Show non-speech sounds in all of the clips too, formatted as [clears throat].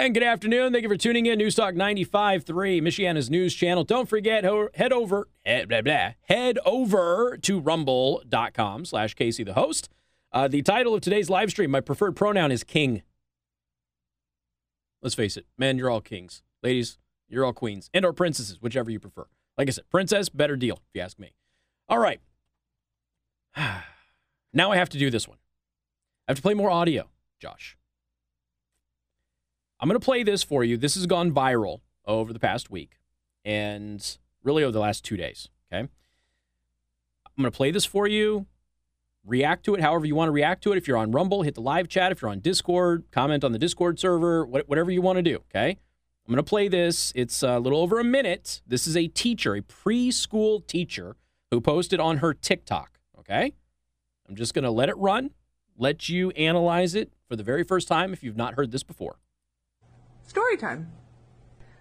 And good afternoon. Thank you for tuning in. News Newstalk 95.3, Michiana's news channel. Don't forget, head over, head, blah, blah, head over to rumble.com slash Casey the host. Uh, the title of today's live stream, my preferred pronoun is king. Let's face it, men, you're all kings. Ladies, you're all queens and or princesses, whichever you prefer. Like I said, princess, better deal, if you ask me. All right. [sighs] now I have to do this one. I have to play more audio, Josh. I'm going to play this for you. This has gone viral over the past week and really over the last two days. Okay. I'm going to play this for you. React to it however you want to react to it. If you're on Rumble, hit the live chat. If you're on Discord, comment on the Discord server, whatever you want to do. Okay. I'm going to play this. It's a little over a minute. This is a teacher, a preschool teacher who posted on her TikTok. Okay. I'm just going to let it run, let you analyze it for the very first time if you've not heard this before. Story time.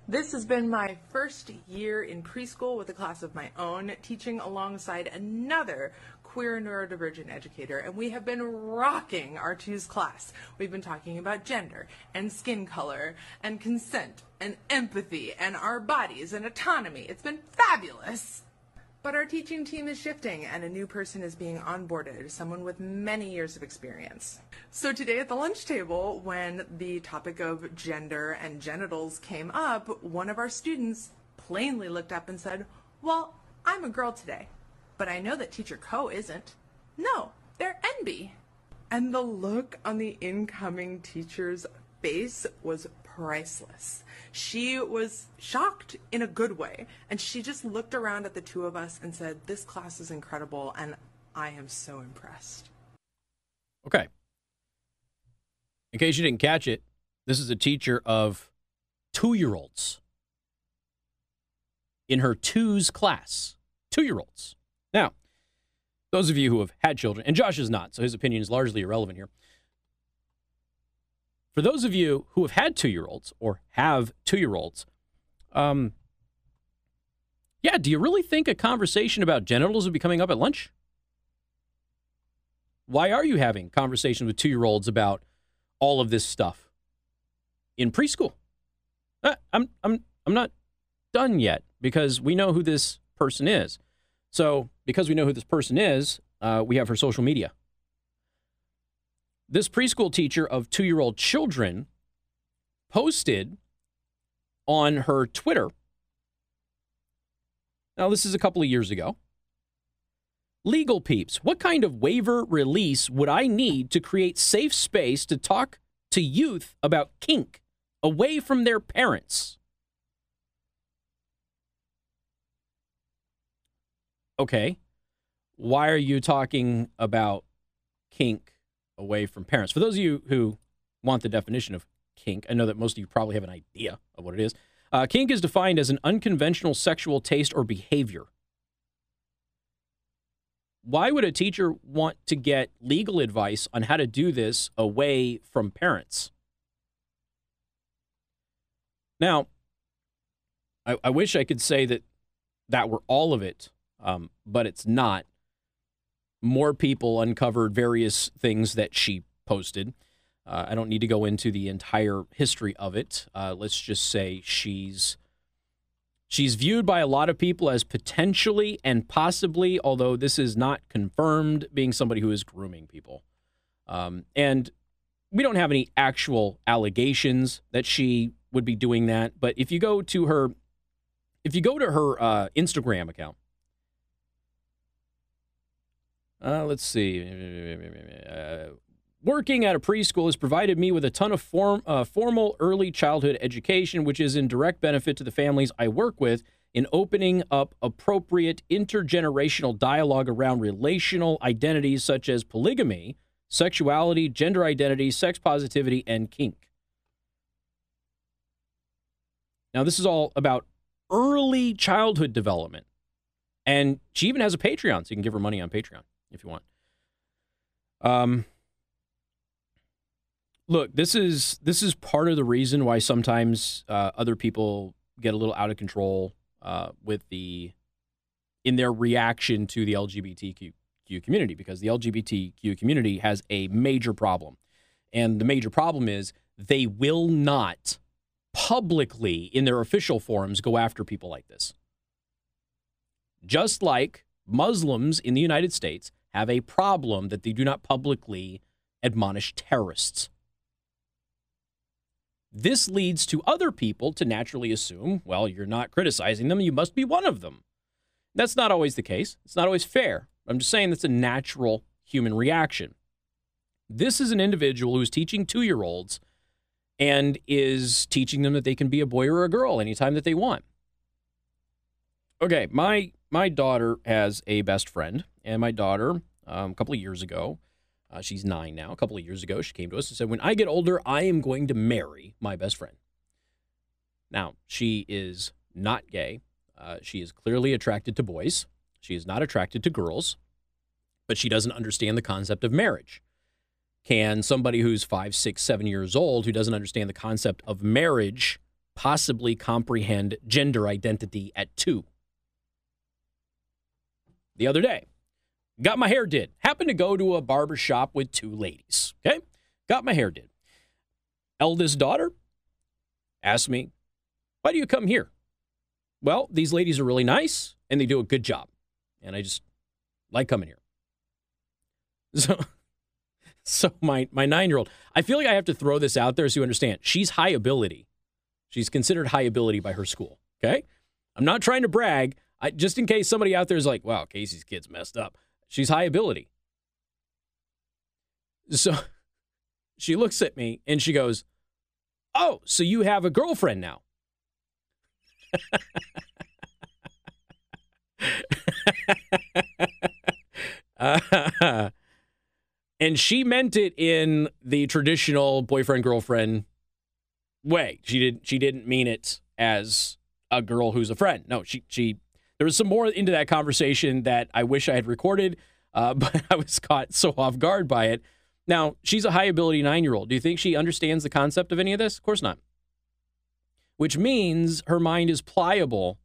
This has been my first year in preschool with a class of my own, teaching alongside another queer neurodivergent educator, and we have been rocking our two's class. We've been talking about gender and skin color and consent and empathy and our bodies and autonomy. It's been fabulous. But our teaching team is shifting and a new person is being onboarded, someone with many years of experience. So today at the lunch table, when the topic of gender and genitals came up, one of our students plainly looked up and said, Well, I'm a girl today, but I know that teacher Co isn't. No, they're NB. And the look on the incoming teacher's face was priceless. She was shocked in a good way, and she just looked around at the two of us and said, This class is incredible, and I am so impressed. Okay. In case you didn't catch it, this is a teacher of two year olds in her twos class. Two year olds. Now, those of you who have had children, and Josh is not, so his opinion is largely irrelevant here. For those of you who have had two year olds or have two year olds, um, yeah, do you really think a conversation about genitals would be coming up at lunch? Why are you having conversations with two year olds about all of this stuff in preschool? Uh, I'm, I'm, I'm not done yet because we know who this person is. So, because we know who this person is, uh, we have her social media. This preschool teacher of two year old children posted on her Twitter. Now, this is a couple of years ago. Legal peeps, what kind of waiver release would I need to create safe space to talk to youth about kink away from their parents? Okay. Why are you talking about kink away from parents. For those of you who want the definition of kink, I know that most of you probably have an idea of what it is. Uh, kink is defined as an unconventional sexual taste or behavior. Why would a teacher want to get legal advice on how to do this away from parents? Now, I, I wish I could say that that were all of it, um, but it's not more people uncovered various things that she posted. Uh, I don't need to go into the entire history of it. Uh, let's just say she's she's viewed by a lot of people as potentially and possibly, although this is not confirmed, being somebody who is grooming people. Um, and we don't have any actual allegations that she would be doing that. But if you go to her, if you go to her uh, Instagram account, uh, let's see. Uh, working at a preschool has provided me with a ton of form, uh, formal early childhood education, which is in direct benefit to the families I work with in opening up appropriate intergenerational dialogue around relational identities such as polygamy, sexuality, gender identity, sex positivity, and kink. Now, this is all about early childhood development. And she even has a Patreon, so you can give her money on Patreon if you want. Um, look, this is this is part of the reason why sometimes uh, other people get a little out of control uh, with the in their reaction to the LGBTQ community because the LGBTQ community has a major problem, and the major problem is they will not publicly in their official forums go after people like this. Just like Muslims in the United States have a problem that they do not publicly admonish terrorists. This leads to other people to naturally assume, well, you're not criticizing them, you must be one of them. That's not always the case. It's not always fair. I'm just saying that's a natural human reaction. This is an individual who's teaching two year olds and is teaching them that they can be a boy or a girl anytime that they want. Okay, my my daughter has a best friend, and my daughter, um, a couple of years ago, uh, she's nine now. A couple of years ago, she came to us and said, "When I get older, I am going to marry my best friend." Now, she is not gay. Uh, she is clearly attracted to boys. She is not attracted to girls, but she doesn't understand the concept of marriage. Can somebody who's five, six, seven years old who doesn't understand the concept of marriage possibly comprehend gender identity at two? The other day, got my hair did. Happened to go to a barber shop with two ladies. Okay, got my hair did. Eldest daughter asked me, "Why do you come here?" Well, these ladies are really nice and they do a good job, and I just like coming here. [laughs] So so my my nine year old, I feel like I have to throw this out there so you understand. She's high ability. She's considered high ability by her school. Okay, I'm not trying to brag. I, just in case somebody out there is like, "Wow, Casey's kid's messed up." She's high ability. So [laughs] she looks at me and she goes, "Oh, so you have a girlfriend now?" uh, [laughs] and she meant it in the traditional boyfriend girlfriend way. She did she didn't mean it as a girl who's a friend. No, she she there was some more into that conversation that I wish I had recorded, uh, [laughs] but I was caught so off guard by it. Now, she's a high ability nine year old. Do you think she understands the concept of any of this? Of course not. Which means her mind is pliable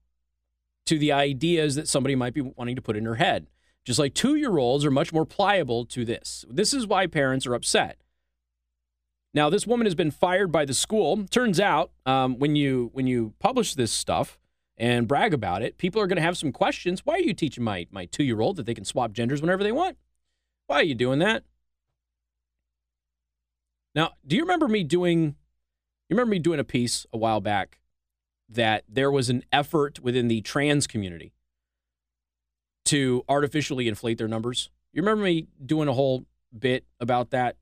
to the ideas that somebody might be wanting to put in her head. Just like two year olds are much more pliable to this. This is why parents are upset. Now, this woman has been fired by the school. Turns out, um, when you when you publish this stuff and brag about it, people are going to have some questions. Why are you teaching my my two year old that they can swap genders whenever they want? Why are you doing that? Now, do you remember me doing? You remember me doing a piece a while back that there was an effort within the trans community to artificially inflate their numbers. You remember me doing a whole bit about that?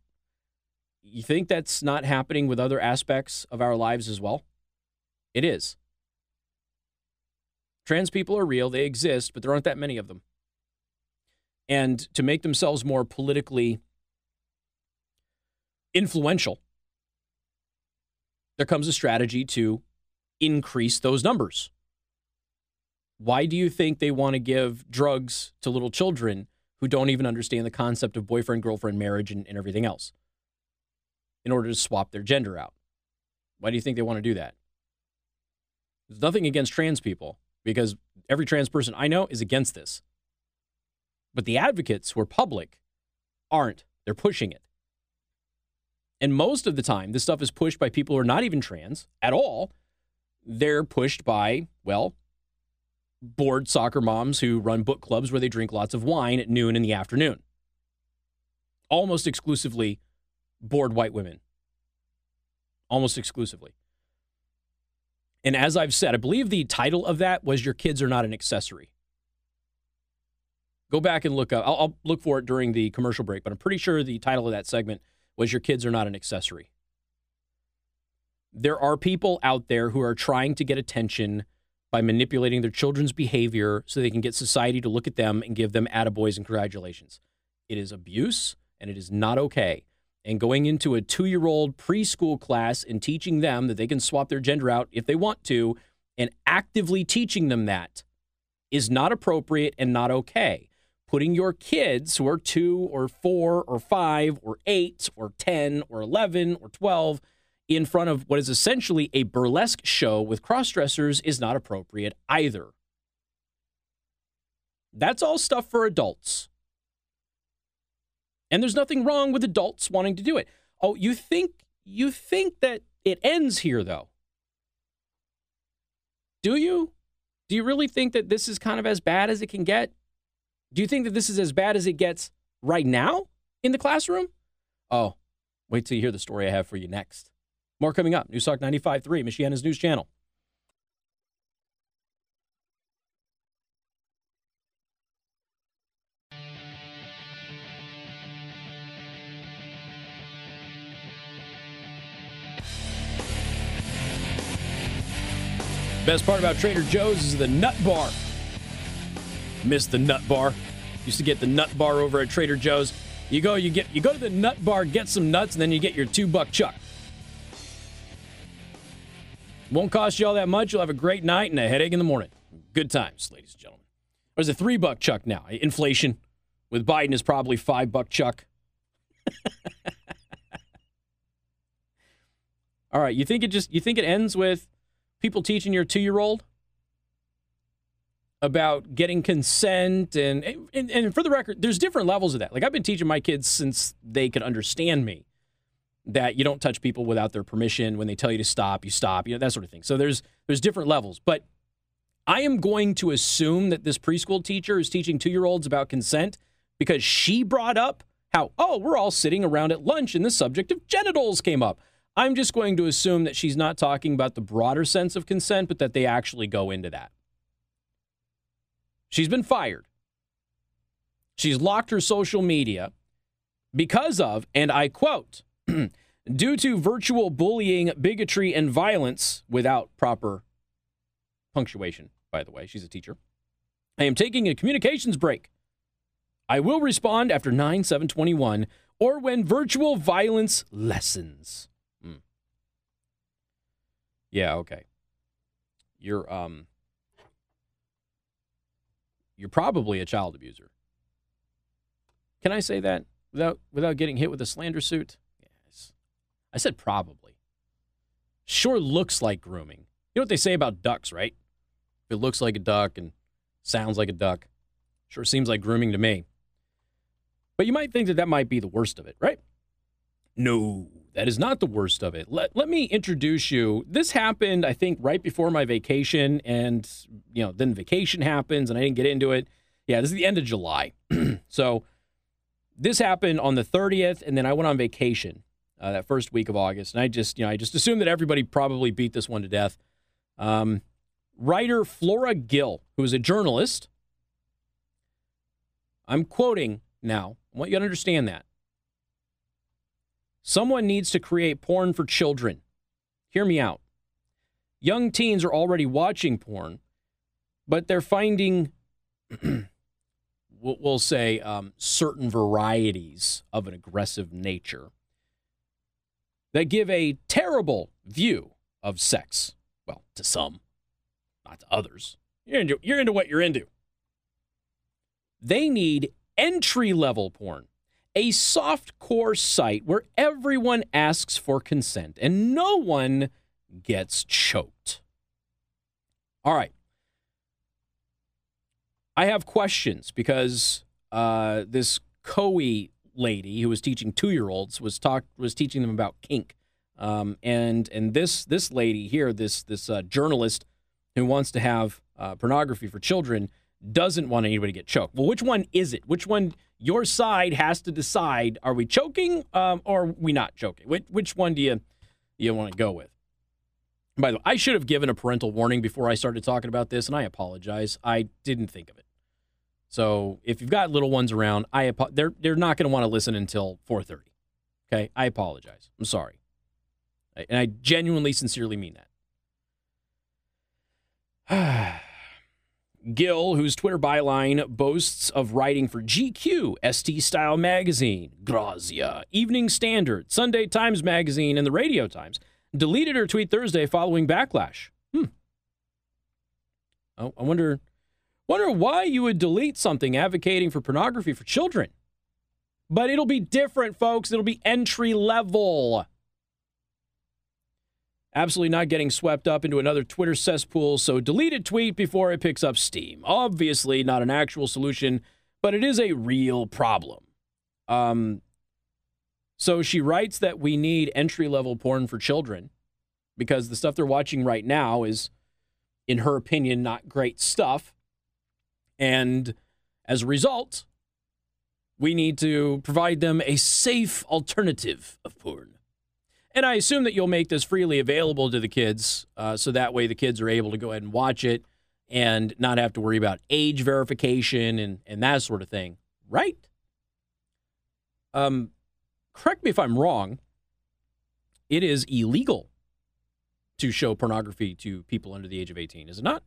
You think that's not happening with other aspects of our lives as well? It is. Trans people are real, they exist, but there aren't that many of them. And to make themselves more politically influential, there comes a strategy to increase those numbers. Why do you think they want to give drugs to little children who don't even understand the concept of boyfriend, girlfriend, marriage, and, and everything else in order to swap their gender out? Why do you think they want to do that? There's nothing against trans people because every trans person I know is against this. But the advocates who are public aren't. They're pushing it. And most of the time, this stuff is pushed by people who are not even trans at all. They're pushed by, well, bored soccer moms who run book clubs where they drink lots of wine at noon in the afternoon. Almost exclusively bored white women. Almost exclusively. And as I've said, I believe the title of that was Your Kids Are Not an Accessory. Go back and look up. I'll, I'll look for it during the commercial break, but I'm pretty sure the title of that segment was Your Kids Are Not an Accessory. There are people out there who are trying to get attention by manipulating their children's behavior so they can get society to look at them and give them attaboys and congratulations. It is abuse and it is not okay. And going into a two year old preschool class and teaching them that they can swap their gender out if they want to and actively teaching them that is not appropriate and not okay. Putting your kids who are two or four or five or eight or 10 or 11 or 12 in front of what is essentially a burlesque show with crossdressers is not appropriate either. That's all stuff for adults. And there's nothing wrong with adults wanting to do it. Oh, you think you think that it ends here though? Do you? Do you really think that this is kind of as bad as it can get? Do you think that this is as bad as it gets right now in the classroom? Oh, wait till you hear the story I have for you next. More coming up. Newstalk 95.3, Michiana's news channel. Best part about Trader Joe's is the nut bar. Miss the nut bar. Used to get the nut bar over at Trader Joe's. You go, you get, you go to the nut bar, get some nuts, and then you get your two buck chuck. Won't cost you all that much. You'll have a great night and a headache in the morning. Good times, ladies and gentlemen. There's a three buck chuck now. Inflation with Biden is probably five buck chuck. [laughs] all right, you think it just you think it ends with people teaching your two year old about getting consent and, and and for the record there's different levels of that. Like i've been teaching my kids since they could understand me that you don't touch people without their permission. When they tell you to stop you stop you know that sort of thing. So there's there's different levels. But i am going to assume that this preschool teacher is teaching two year olds about consent because she brought up how oh we're all sitting around at lunch and the subject of genitals came up I'm just going to assume that she's not talking about the broader sense of consent, but that they actually go into that. She's been fired. She's locked her social media because of, and I quote, [clears throat] due to virtual bullying, bigotry, and violence without proper punctuation, by the way. She's a teacher. I am taking a communications break. I will respond after 9 721 or when virtual violence lessens. Yeah, okay. You're um you're probably a child abuser. Can I say that without without getting hit with a slander suit? Yes. I said probably. Sure looks like grooming. You know what they say about ducks, right? If it looks like a duck and sounds like a duck, sure seems like grooming to me. But you might think that that might be the worst of it, right? No, that is not the worst of it. Let, let me introduce you. This happened, I think, right before my vacation, and you know, then vacation happens, and I didn't get into it. Yeah, this is the end of July. [clears throat] so this happened on the 30th, and then I went on vacation uh, that first week of August, and I just, you know, I just assumed that everybody probably beat this one to death. Um, writer Flora Gill, who is a journalist, I'm quoting now. I want you to understand that. Someone needs to create porn for children. Hear me out. Young teens are already watching porn, but they're finding, [clears throat] we'll say, um, certain varieties of an aggressive nature that give a terrible view of sex. Well, to some, not to others. You're into, you're into what you're into. They need entry level porn a soft core site where everyone asks for consent and no one gets choked. All right. I have questions because uh, this Coe lady who was teaching two year olds was talk was teaching them about kink, um, and and this this lady here, this this uh, journalist who wants to have uh, pornography for children, doesn't want anybody to get choked. Well, which one is it? Which one? Your side has to decide: Are we choking um, or are we not choking? Which, which one do you you want to go with? By the way, I should have given a parental warning before I started talking about this, and I apologize. I didn't think of it. So if you've got little ones around, I they're they're not going to want to listen until 4:30. Okay, I apologize. I'm sorry, and I genuinely, sincerely mean that. [sighs] [sighs] Gill, whose Twitter byline boasts of writing for GQ, ST Style Magazine, Grazia, Evening Standard, Sunday Times Magazine, and the Radio Times, deleted her tweet Thursday following backlash. Hmm. Oh, I wonder, wonder why you would delete something advocating for pornography for children. But it'll be different, folks. It'll be entry level absolutely not getting swept up into another Twitter cesspool, so delete a tweet before it picks up steam. Obviously, not an actual solution, but it is a real problem. Um, so she writes that we need entry level porn for children because the stuff they're watching right now is in her opinion, not great stuff. And as a result, we need to provide them a safe alternative of porn. And I assume that you'll make this freely available to the kids uh, so that way the kids are able to go ahead and watch it and not have to worry about age verification and, and that sort of thing, right? Um, correct me if I'm wrong. It is illegal to show pornography to people under the age of 18, is it not?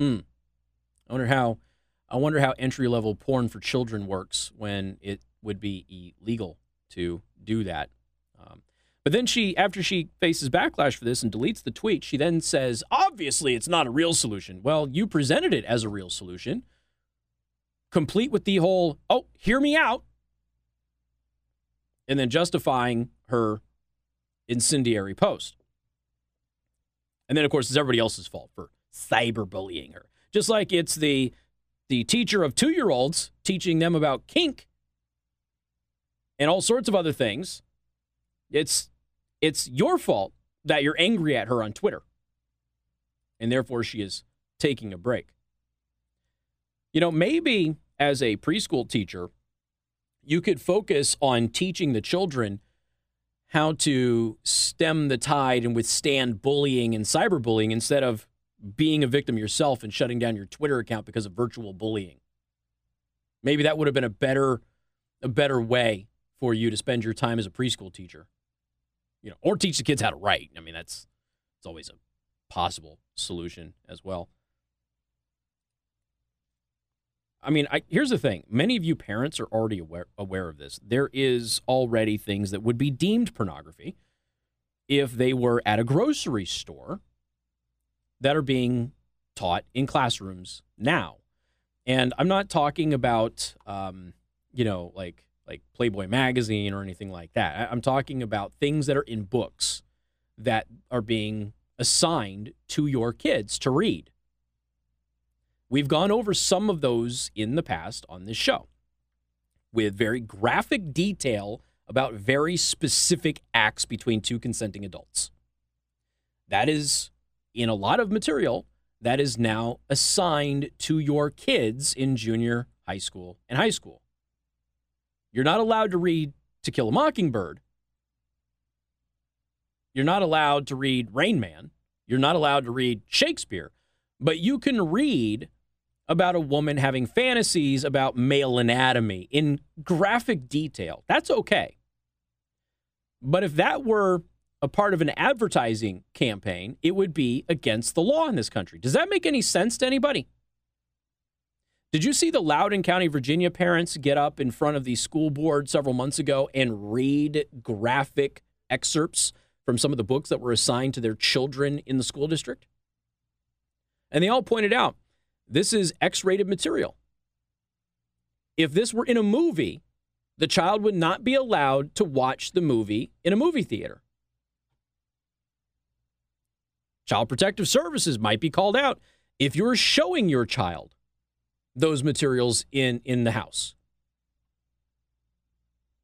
Hmm. I wonder how I wonder how entry level porn for children works when it would be illegal to do that. Um, but then she, after she faces backlash for this and deletes the tweet, she then says, obviously it's not a real solution. Well, you presented it as a real solution, complete with the whole, oh, hear me out, and then justifying her incendiary post. And then, of course, it's everybody else's fault for cyberbullying her. Just like it's the the teacher of two year olds teaching them about kink and all sorts of other things. It's it's your fault that you're angry at her on Twitter. And therefore she is taking a break. You know, maybe as a preschool teacher, you could focus on teaching the children how to stem the tide and withstand bullying and cyberbullying instead of being a victim yourself and shutting down your Twitter account because of virtual bullying. Maybe that would have been a better a better way for you to spend your time as a preschool teacher. You know, or teach the kids how to write. I mean, that's it's always a possible solution as well. I mean, I, here's the thing. Many of you parents are already aware, aware of this. There is already things that would be deemed pornography if they were at a grocery store that are being taught in classrooms now. And I'm not talking about, um, you know, like like Playboy magazine or anything like that. I'm talking about things that are in books that are being assigned to your kids to read. We've gone over some of those in the past on this show with very graphic detail about very specific acts between two consenting adults. That is in a lot of material that is now assigned to your kids in junior high school and high school. You're not allowed to read To Kill a Mockingbird. You're not allowed to read Rain Man. You're not allowed to read Shakespeare. But you can read about a woman having fantasies about male anatomy in graphic detail. That's okay. But if that were a part of an advertising campaign, it would be against the law in this country. Does that make any sense to anybody? Did you see the Loudoun County, Virginia parents get up in front of the school board several months ago and read graphic excerpts from some of the books that were assigned to their children in the school district? And they all pointed out this is X rated material. If this were in a movie, the child would not be allowed to watch the movie in a movie theater. Child Protective Services might be called out if you're showing your child those materials in, in the house.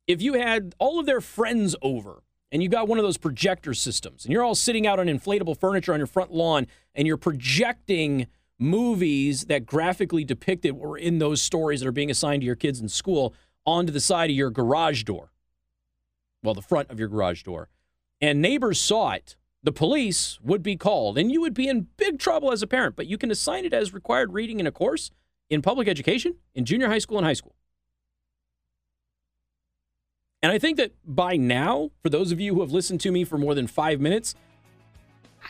If you had all of their friends over and you got one of those projector systems and you're all sitting out on inflatable furniture on your front lawn and you're projecting movies that graphically depicted what were in those stories that are being assigned to your kids in school onto the side of your garage door. Well, the front of your garage door. And neighbors saw it the police would be called and you would be in big trouble as a parent, but you can assign it as required reading in a course in public education, in junior high school and high school. And I think that by now, for those of you who have listened to me for more than five minutes,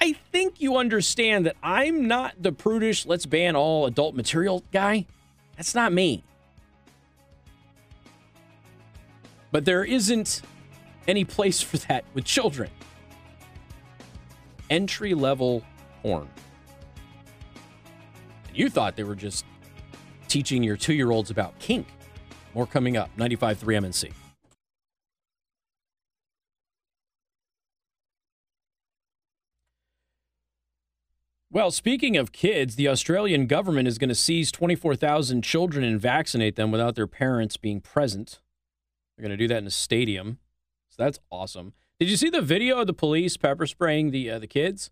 I think you understand that I'm not the prudish, let's ban all adult material guy. That's not me. But there isn't any place for that with children entry level porn. You thought they were just teaching your two year olds about kink. More coming up 95.3 MNC. Well, speaking of kids, the Australian government is going to seize 24,000 children and vaccinate them without their parents being present. They're going to do that in a stadium. So that's awesome. Did you see the video of the police pepper spraying the uh, the kids?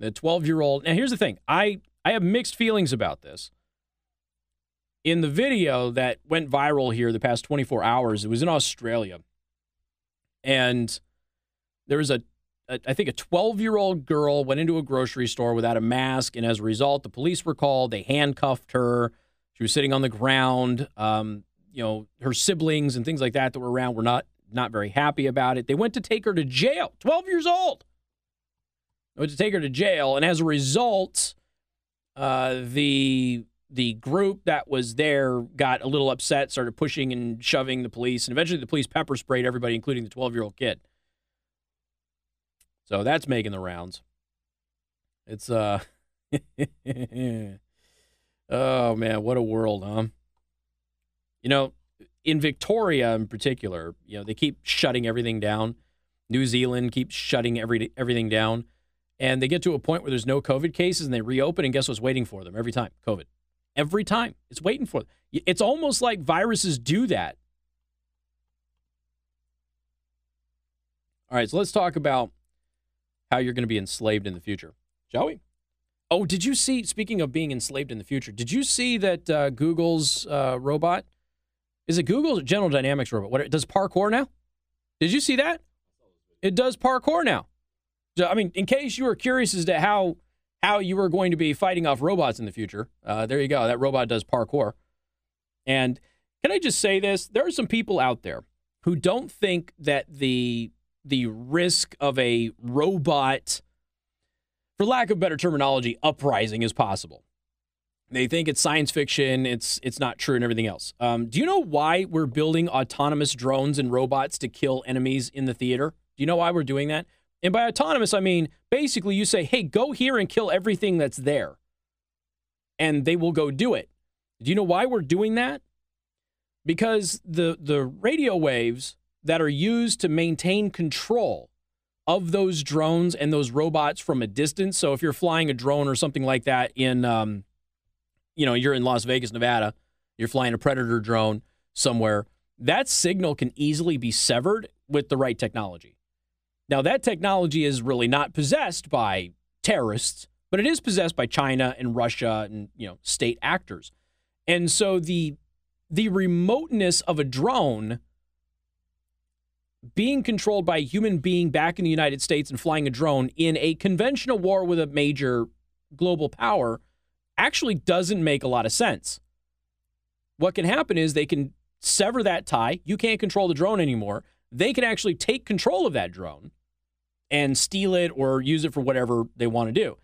The 12 year old. Now, here's the thing I, I have mixed feelings about this. In the video that went viral here the past 24 hours, it was in Australia. And there was a, a I think a 12 year old girl went into a grocery store without a mask. And as a result, the police were called. They handcuffed her. She was sitting on the ground. Um, you know, her siblings and things like that that were around were not not very happy about it. They went to take her to jail. 12 years old. They went to take her to jail, and as a result, uh, the the group that was there got a little upset, started pushing and shoving the police, and eventually the police pepper sprayed everybody, including the 12 year old kid. So that's making the rounds. It's uh [laughs] Oh man, what a world, huh? You know, in Victoria in particular, you know, they keep shutting everything down. New Zealand keeps shutting every everything down. And they get to a point where there's no COVID cases and they reopen, and guess what's waiting for them every time? COVID. Every time. It's waiting for. It's almost like viruses do that. All right, so let's talk about how you're going to be enslaved in the future, shall we? Oh, did you see, speaking of being enslaved in the future, did you see that uh, Google's uh, robot? Is it Google's General Dynamics robot? What it does parkour now? Did you see that? It does parkour now. So, I mean, in case you were curious as to how how you are going to be fighting off robots in the future, uh, there you go. That robot does parkour. And can I just say this? There are some people out there who don't think that the the risk of a robot, for lack of better terminology, uprising is possible. They think it's science fiction. It's it's not true and everything else. Um, do you know why we're building autonomous drones and robots to kill enemies in the theater? Do you know why we're doing that? And by autonomous, I mean basically you say, hey, go here and kill everything that's there. And they will go do it. Do you know why we're doing that? Because the, the radio waves that are used to maintain control of those drones and those robots from a distance. So if you're flying a drone or something like that in, um, you know, you're in Las Vegas, Nevada, you're flying a Predator drone somewhere, that signal can easily be severed with the right technology. Now, that technology is really not possessed by terrorists, but it is possessed by China and Russia and, you know, state actors. And so the the remoteness of a drone being controlled by a human being back in the United States and flying a drone in a conventional war with a major global power actually doesn't make a lot of sense. What can happen is they can sever that tie. You can't control the drone anymore. They can actually take control of that drone and steal it or use it for whatever they want to do.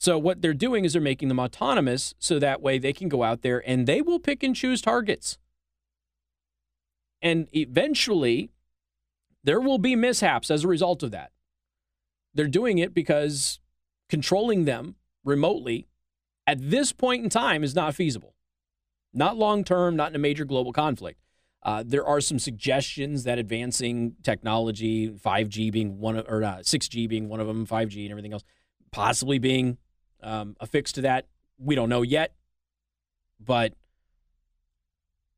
So what they're doing is they're making them autonomous so that way they can go out there and they will pick and choose targets. And eventually there will be mishaps as a result of that. They're doing it because controlling them remotely at this point in time is not feasible. Not long term, not in a major global conflict. Uh, there are some suggestions that advancing technology, 5G being one of, or uh, 6G being one of them, 5G and everything else, possibly being um, affixed to that. We don't know yet, but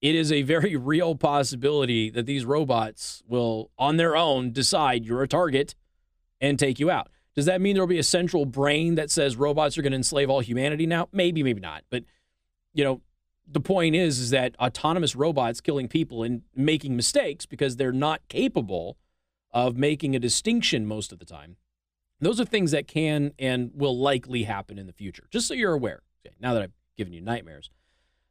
it is a very [laughs] real possibility that these robots will, on their own, decide you're a target and take you out. Does that mean there'll be a central brain that says robots are going to enslave all humanity now? Maybe, maybe not. But, you know, the point is is that autonomous robots killing people and making mistakes because they're not capable of making a distinction most of the time. Those are things that can and will likely happen in the future. Just so you're aware. Okay, now that I've given you nightmares.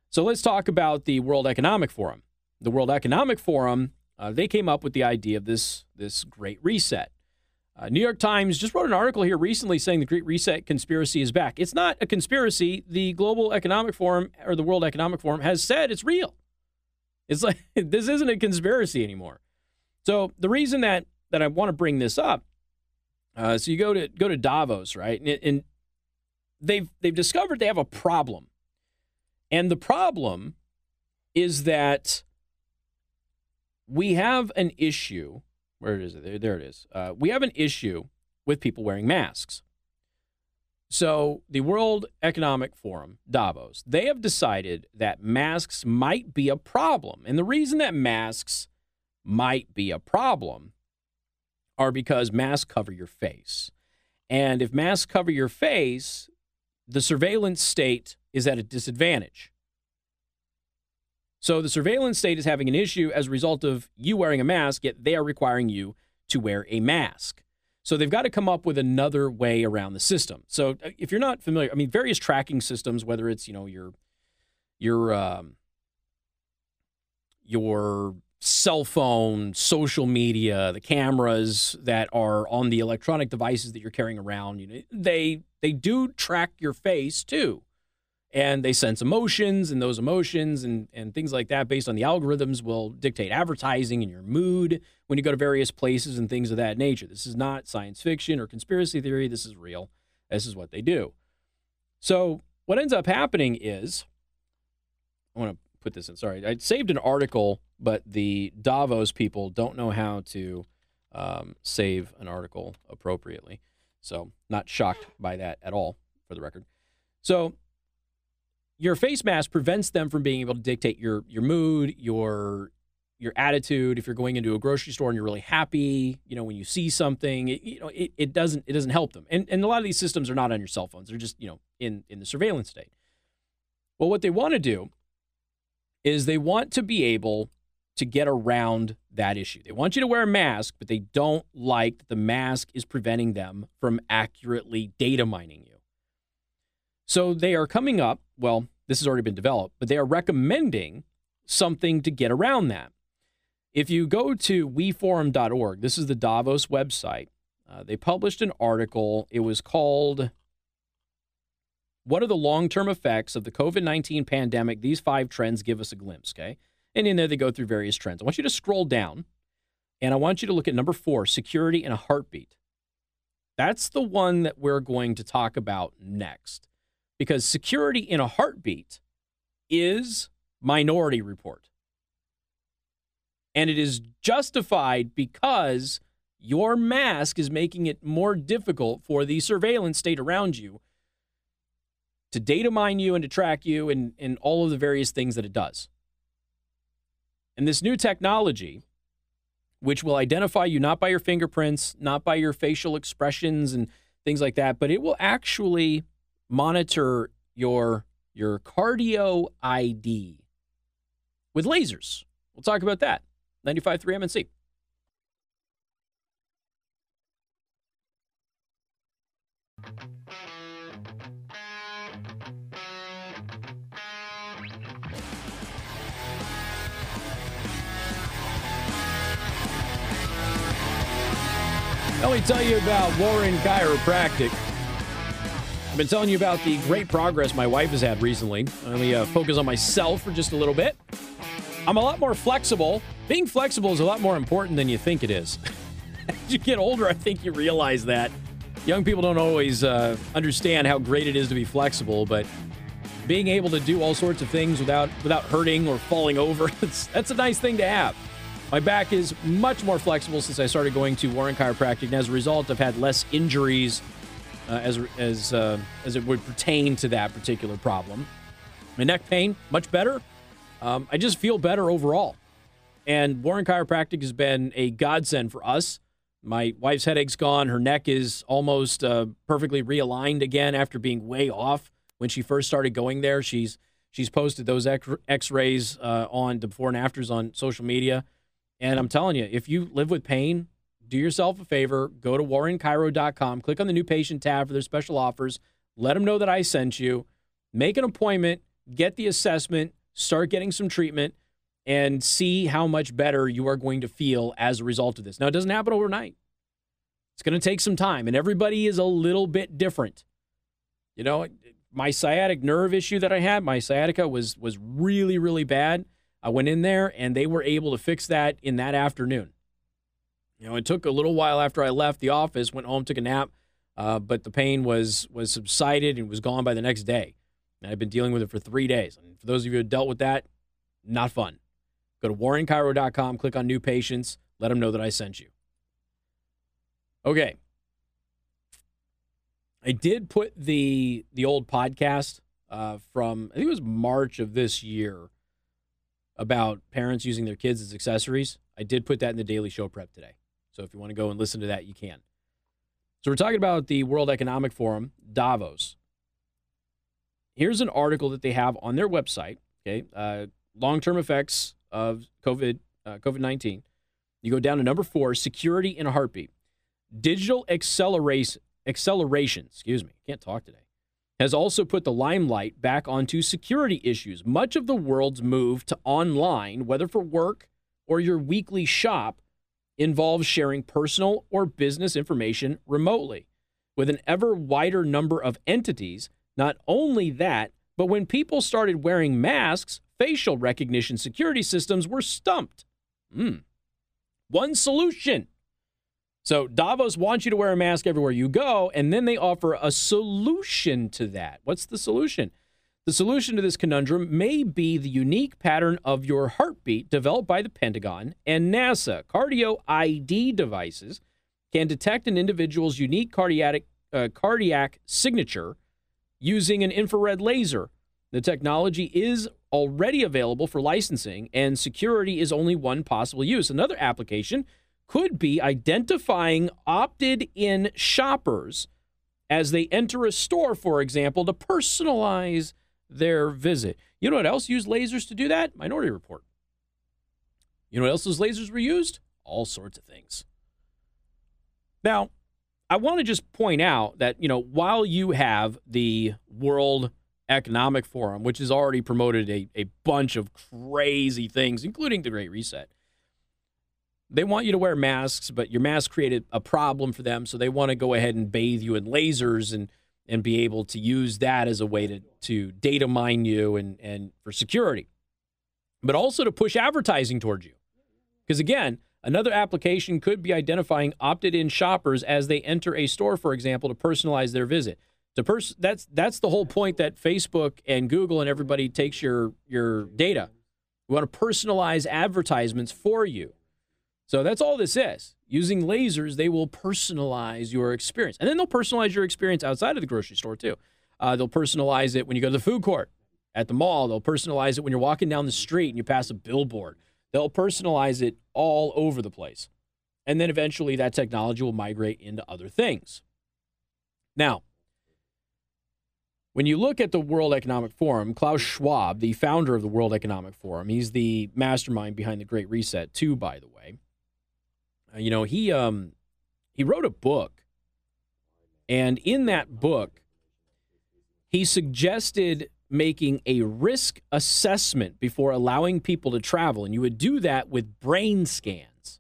So let's talk about the World Economic Forum. The World Economic Forum, uh, they came up with the idea of this this great reset. Uh, New York Times just wrote an article here recently saying the Great Reset conspiracy is back. It's not a conspiracy. The Global Economic Forum or the World Economic Forum has said it's real. It's like [laughs] this isn't a conspiracy anymore. So the reason that that I want to bring this up, uh, so you go to go to Davos, right, and, and they've they've discovered they have a problem, and the problem is that we have an issue where is it? There, there it is. Uh, we have an issue with people wearing masks. So, the World Economic Forum, Davos, they have decided that masks might be a problem. And the reason that masks might be a problem are because masks cover your face. And if masks cover your face, the surveillance state is at a disadvantage. So the surveillance state is having an issue as a result of you wearing a mask, yet they are requiring you to wear a mask. So they've got to come up with another way around the system. So uh, if you're not familiar, I mean, various tracking systems, whether it's you know your your um, your cell phone, social media, the cameras that are on the electronic devices that you're carrying around, you know, they they do track your face too and they sense emotions and those emotions and, and things like that based on the algorithms will dictate advertising and your mood when you go to various places and things of that nature. This is not science fiction or conspiracy theory. This is real. This is what they do. So what ends up happening is i want to put this in sorry i saved an article but the davos people don't know how to um, save an article appropriately. So not shocked by that at all for the record. So your face mask prevents them from being able to dictate your your mood, your your attitude. If you're going into a grocery store and you're really happy, you know, when you see something, it, you know, it, it doesn't it doesn't help them. And and a lot of these systems are not on your cell phones. They're just, you know, in in the surveillance state. Well, what they want to do is they want to be able to get around that issue. They want you to wear a mask, but they don't like that the mask is preventing them from accurately data mining you. So they are coming up, well, this has already been developed, but they are recommending something to get around that. If you go to weforum.org, this is the Davos website, uh, they published an article. It was called What are the long term effects of the COVID 19 pandemic? These five trends give us a glimpse, okay? And in there, they go through various trends. I want you to scroll down and I want you to look at number four security and a heartbeat. That's the one that we're going to talk about next because security in a heartbeat is Minority Report. And it is justified because your mask is making it more difficult for the surveillance state around you to data mine you and to track you and, and all of the various things that it does. And this new technology, which will identify you not by your fingerprints, not by your facial expressions and things like that, but it will actually monitor your your cardio ID with lasers. We'll talk about that. 95.3 MNC. Let me tell you about Warren Chiropractic. I've been telling you about the great progress my wife has had recently. Let me uh, focus on myself for just a little bit. I'm a lot more flexible. Being flexible is a lot more important than you think it is. [laughs] As you get older, I think you realize that. Young people don't always uh, understand how great it is to be flexible, but being able to do all sorts of things without without hurting or falling over, [laughs] that's a nice thing to have. My back is much more flexible since I started going to Warren Chiropractic, and as a result, I've had less injuries uh, as as uh, as it would pertain to that particular problem. My neck pain much better. Um, I just feel better overall. And Warren Chiropractic has been a godsend for us. My wife's headache's gone. Her neck is almost uh, perfectly realigned again after being way off when she first started going there. She's she's posted those X-rays uh, on the before and afters on social media. And I'm telling you, if you live with pain, do yourself a favor, go to warrenchiro.com, click on the new patient tab for their special offers, let them know that I sent you, make an appointment, get the assessment, start getting some treatment, and see how much better you are going to feel as a result of this. Now, it doesn't happen overnight. It's going to take some time, and everybody is a little bit different. You know, my sciatic nerve issue that I had, my sciatica was was really really bad. I went in there and they were able to fix that in that afternoon. You know, it took a little while after I left the office, went home, took a nap, uh, but the pain was was subsided and was gone by the next day. And I've been dealing with it for three days. And for those of you who dealt with that, not fun. Go to warrenchiro.com, click on new patients, let them know that I sent you. Okay. I did put the the old podcast uh, from I think it was March of this year about parents using their kids as accessories. I did put that in the daily show prep today. So if you want to go and listen to that, you can. So we're talking about the World Economic Forum, Davos. Here's an article that they have on their website. Okay, uh, long-term effects of COVID uh, COVID nineteen. You go down to number four, security in a heartbeat. Digital acceleration, acceleration. Excuse me, can't talk today. Has also put the limelight back onto security issues. Much of the world's move to online, whether for work or your weekly shop, involves sharing personal or business information remotely. With an ever wider number of entities, not only that, but when people started wearing masks, facial recognition security systems were stumped. Hmm. One solution. So Davos wants you to wear a mask everywhere you go, and then they offer a solution to that. What's the solution? The solution to this conundrum may be the unique pattern of your heartbeat developed by the Pentagon and NASA. Cardio ID devices can detect an individual's unique cardiac, uh, cardiac signature using an infrared laser. The technology is already available for licensing, and security is only one possible use. Another application could be identifying opted in shoppers as they enter a store, for example, to personalize their visit. You know what else used lasers to do that? Minority Report. You know what else those lasers were used? All sorts of things. Now, I want to just point out that, you know, while you have the World Economic Forum, which has already promoted a, a bunch of crazy things, including the Great Reset, they want you to wear masks, but your mask created a problem for them. So they want to go ahead and bathe you in lasers and and be able to use that as a way to, to data mine you and, and for security, but also to push advertising towards you. Because again, another application could be identifying opted in shoppers as they enter a store, for example, to personalize their visit. To pers- that's that's the whole point that Facebook and Google and everybody takes your your data. We want to personalize advertisements for you. So that's all this is. Using lasers, they will personalize your experience. And then they'll personalize your experience outside of the grocery store, too. Uh, they'll personalize it when you go to the food court at the mall. They'll personalize it when you're walking down the street and you pass a billboard. They'll personalize it all over the place. And then eventually that technology will migrate into other things. Now, when you look at the World Economic Forum, Klaus Schwab, the founder of the World Economic Forum, he's the mastermind behind the Great Reset, too, by the way. Uh, you know, he um he wrote a book, and in that book, he suggested making a risk assessment before allowing people to travel, and you would do that with brain scans.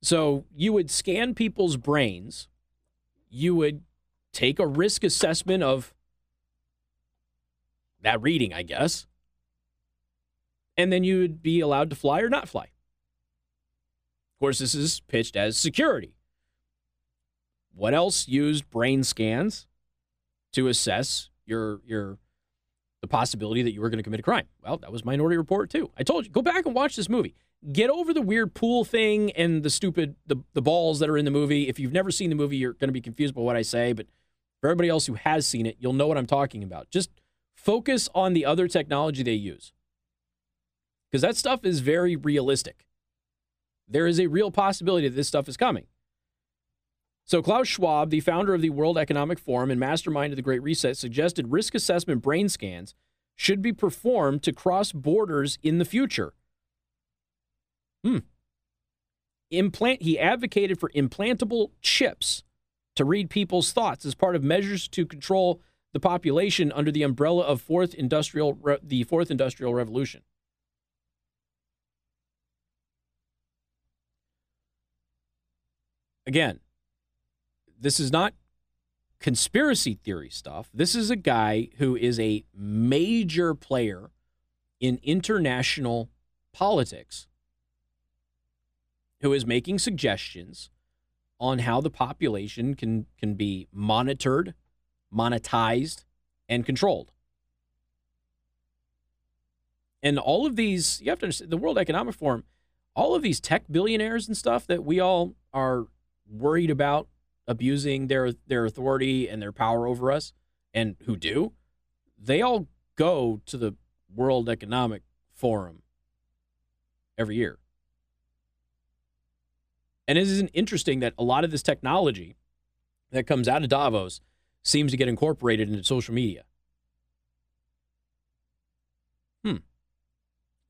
So you would scan people's brains, you would take a risk assessment of that reading, I guess, and then you would be allowed to fly or not fly. Of course, this is pitched as security. What else used brain scans to assess your your the possibility that you were going to commit a crime? Well, that was Minority Report too. I told you, go back and watch this movie. Get over the weird pool thing and the stupid the, the balls that are in the movie. If you've never seen the movie, you're going to be confused by what I say, but for everybody else who has seen it, you'll know what I'm talking about. Just focus on the other technology they use. Because that stuff is very realistic there is a real possibility that this stuff is coming. So, Klaus Schwab, the founder of the World Economic Forum and mastermind of the Great Reset, suggested risk assessment brain scans should be performed to cross borders in the future. Hmm. Implant, he advocated for implantable chips to read people's thoughts as part of measures to control the population under the umbrella of fourth industrial the fourth industrial revolution. Again, this is not conspiracy theory stuff. This is a guy who is a major player in international politics who is making suggestions on how the population can can be monitored, monetized, and controlled. And all of these, you have to understand the World Economic Forum, all of these tech billionaires and stuff that we all are worried about abusing their their authority and their power over us and who do they all go to the world economic forum every year And it isn't interesting that a lot of this technology that comes out of Davos seems to get incorporated into social media? Hmm.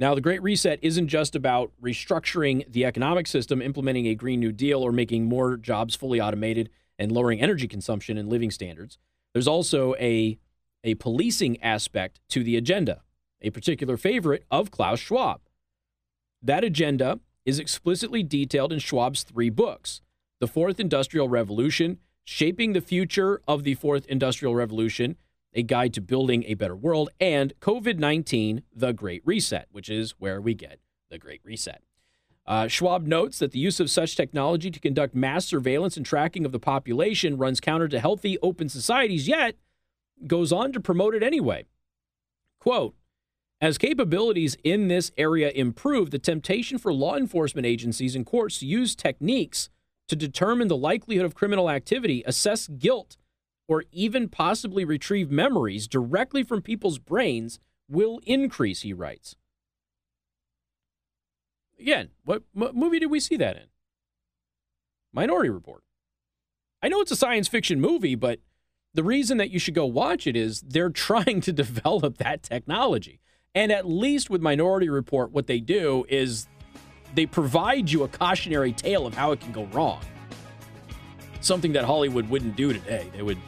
Now, the Great Reset isn't just about restructuring the economic system, implementing a Green New Deal, or making more jobs fully automated and lowering energy consumption and living standards. There's also a, a policing aspect to the agenda, a particular favorite of Klaus Schwab. That agenda is explicitly detailed in Schwab's three books The Fourth Industrial Revolution, Shaping the Future of the Fourth Industrial Revolution, A Guide to Building a Better World, and COVID 19, The Great Reset, which is where we get the Great Reset. Uh, Schwab notes that the use of such technology to conduct mass surveillance and tracking of the population runs counter to healthy, open societies, yet goes on to promote it anyway. Quote, as capabilities in this area improve, the temptation for law enforcement agencies and courts to use techniques to determine the likelihood of criminal activity, assess guilt, or even possibly retrieve memories directly from people's brains will increase, he writes. Again, what, what movie did we see that in? Minority Report. I know it's a science fiction movie, but the reason that you should go watch it is they're [laughs] trying to develop that technology. And at least with Minority Report, what they do is they provide you a cautionary tale of how it can go wrong. Something that Hollywood wouldn't do today. They would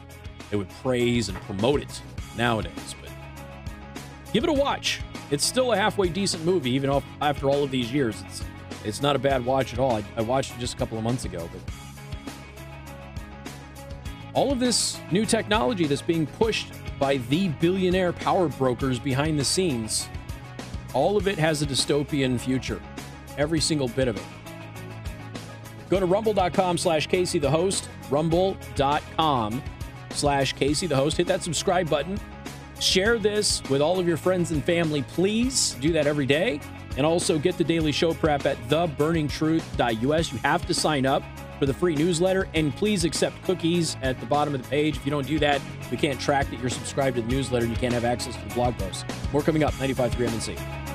they would praise and promote it nowadays. But give it a watch. It's still a halfway decent movie, even after all of these years. It's it's not a bad watch at all. I, I watched it just a couple of months ago, but all of this new technology that's being pushed by the billionaire power brokers behind the scenes. All of it has a dystopian future. Every single bit of it. Go to rumble.com slash Casey the host, rumble.com slash Casey the host. Hit that subscribe button. Share this with all of your friends and family. Please do that every day. And also get the daily show prep at theburningtruth.us. You have to sign up for the free newsletter. And please accept cookies at the bottom of the page. If you don't do that, we can't track that you're subscribed to the newsletter and you can't have access to the blog posts. More coming up, 95.3 MNC.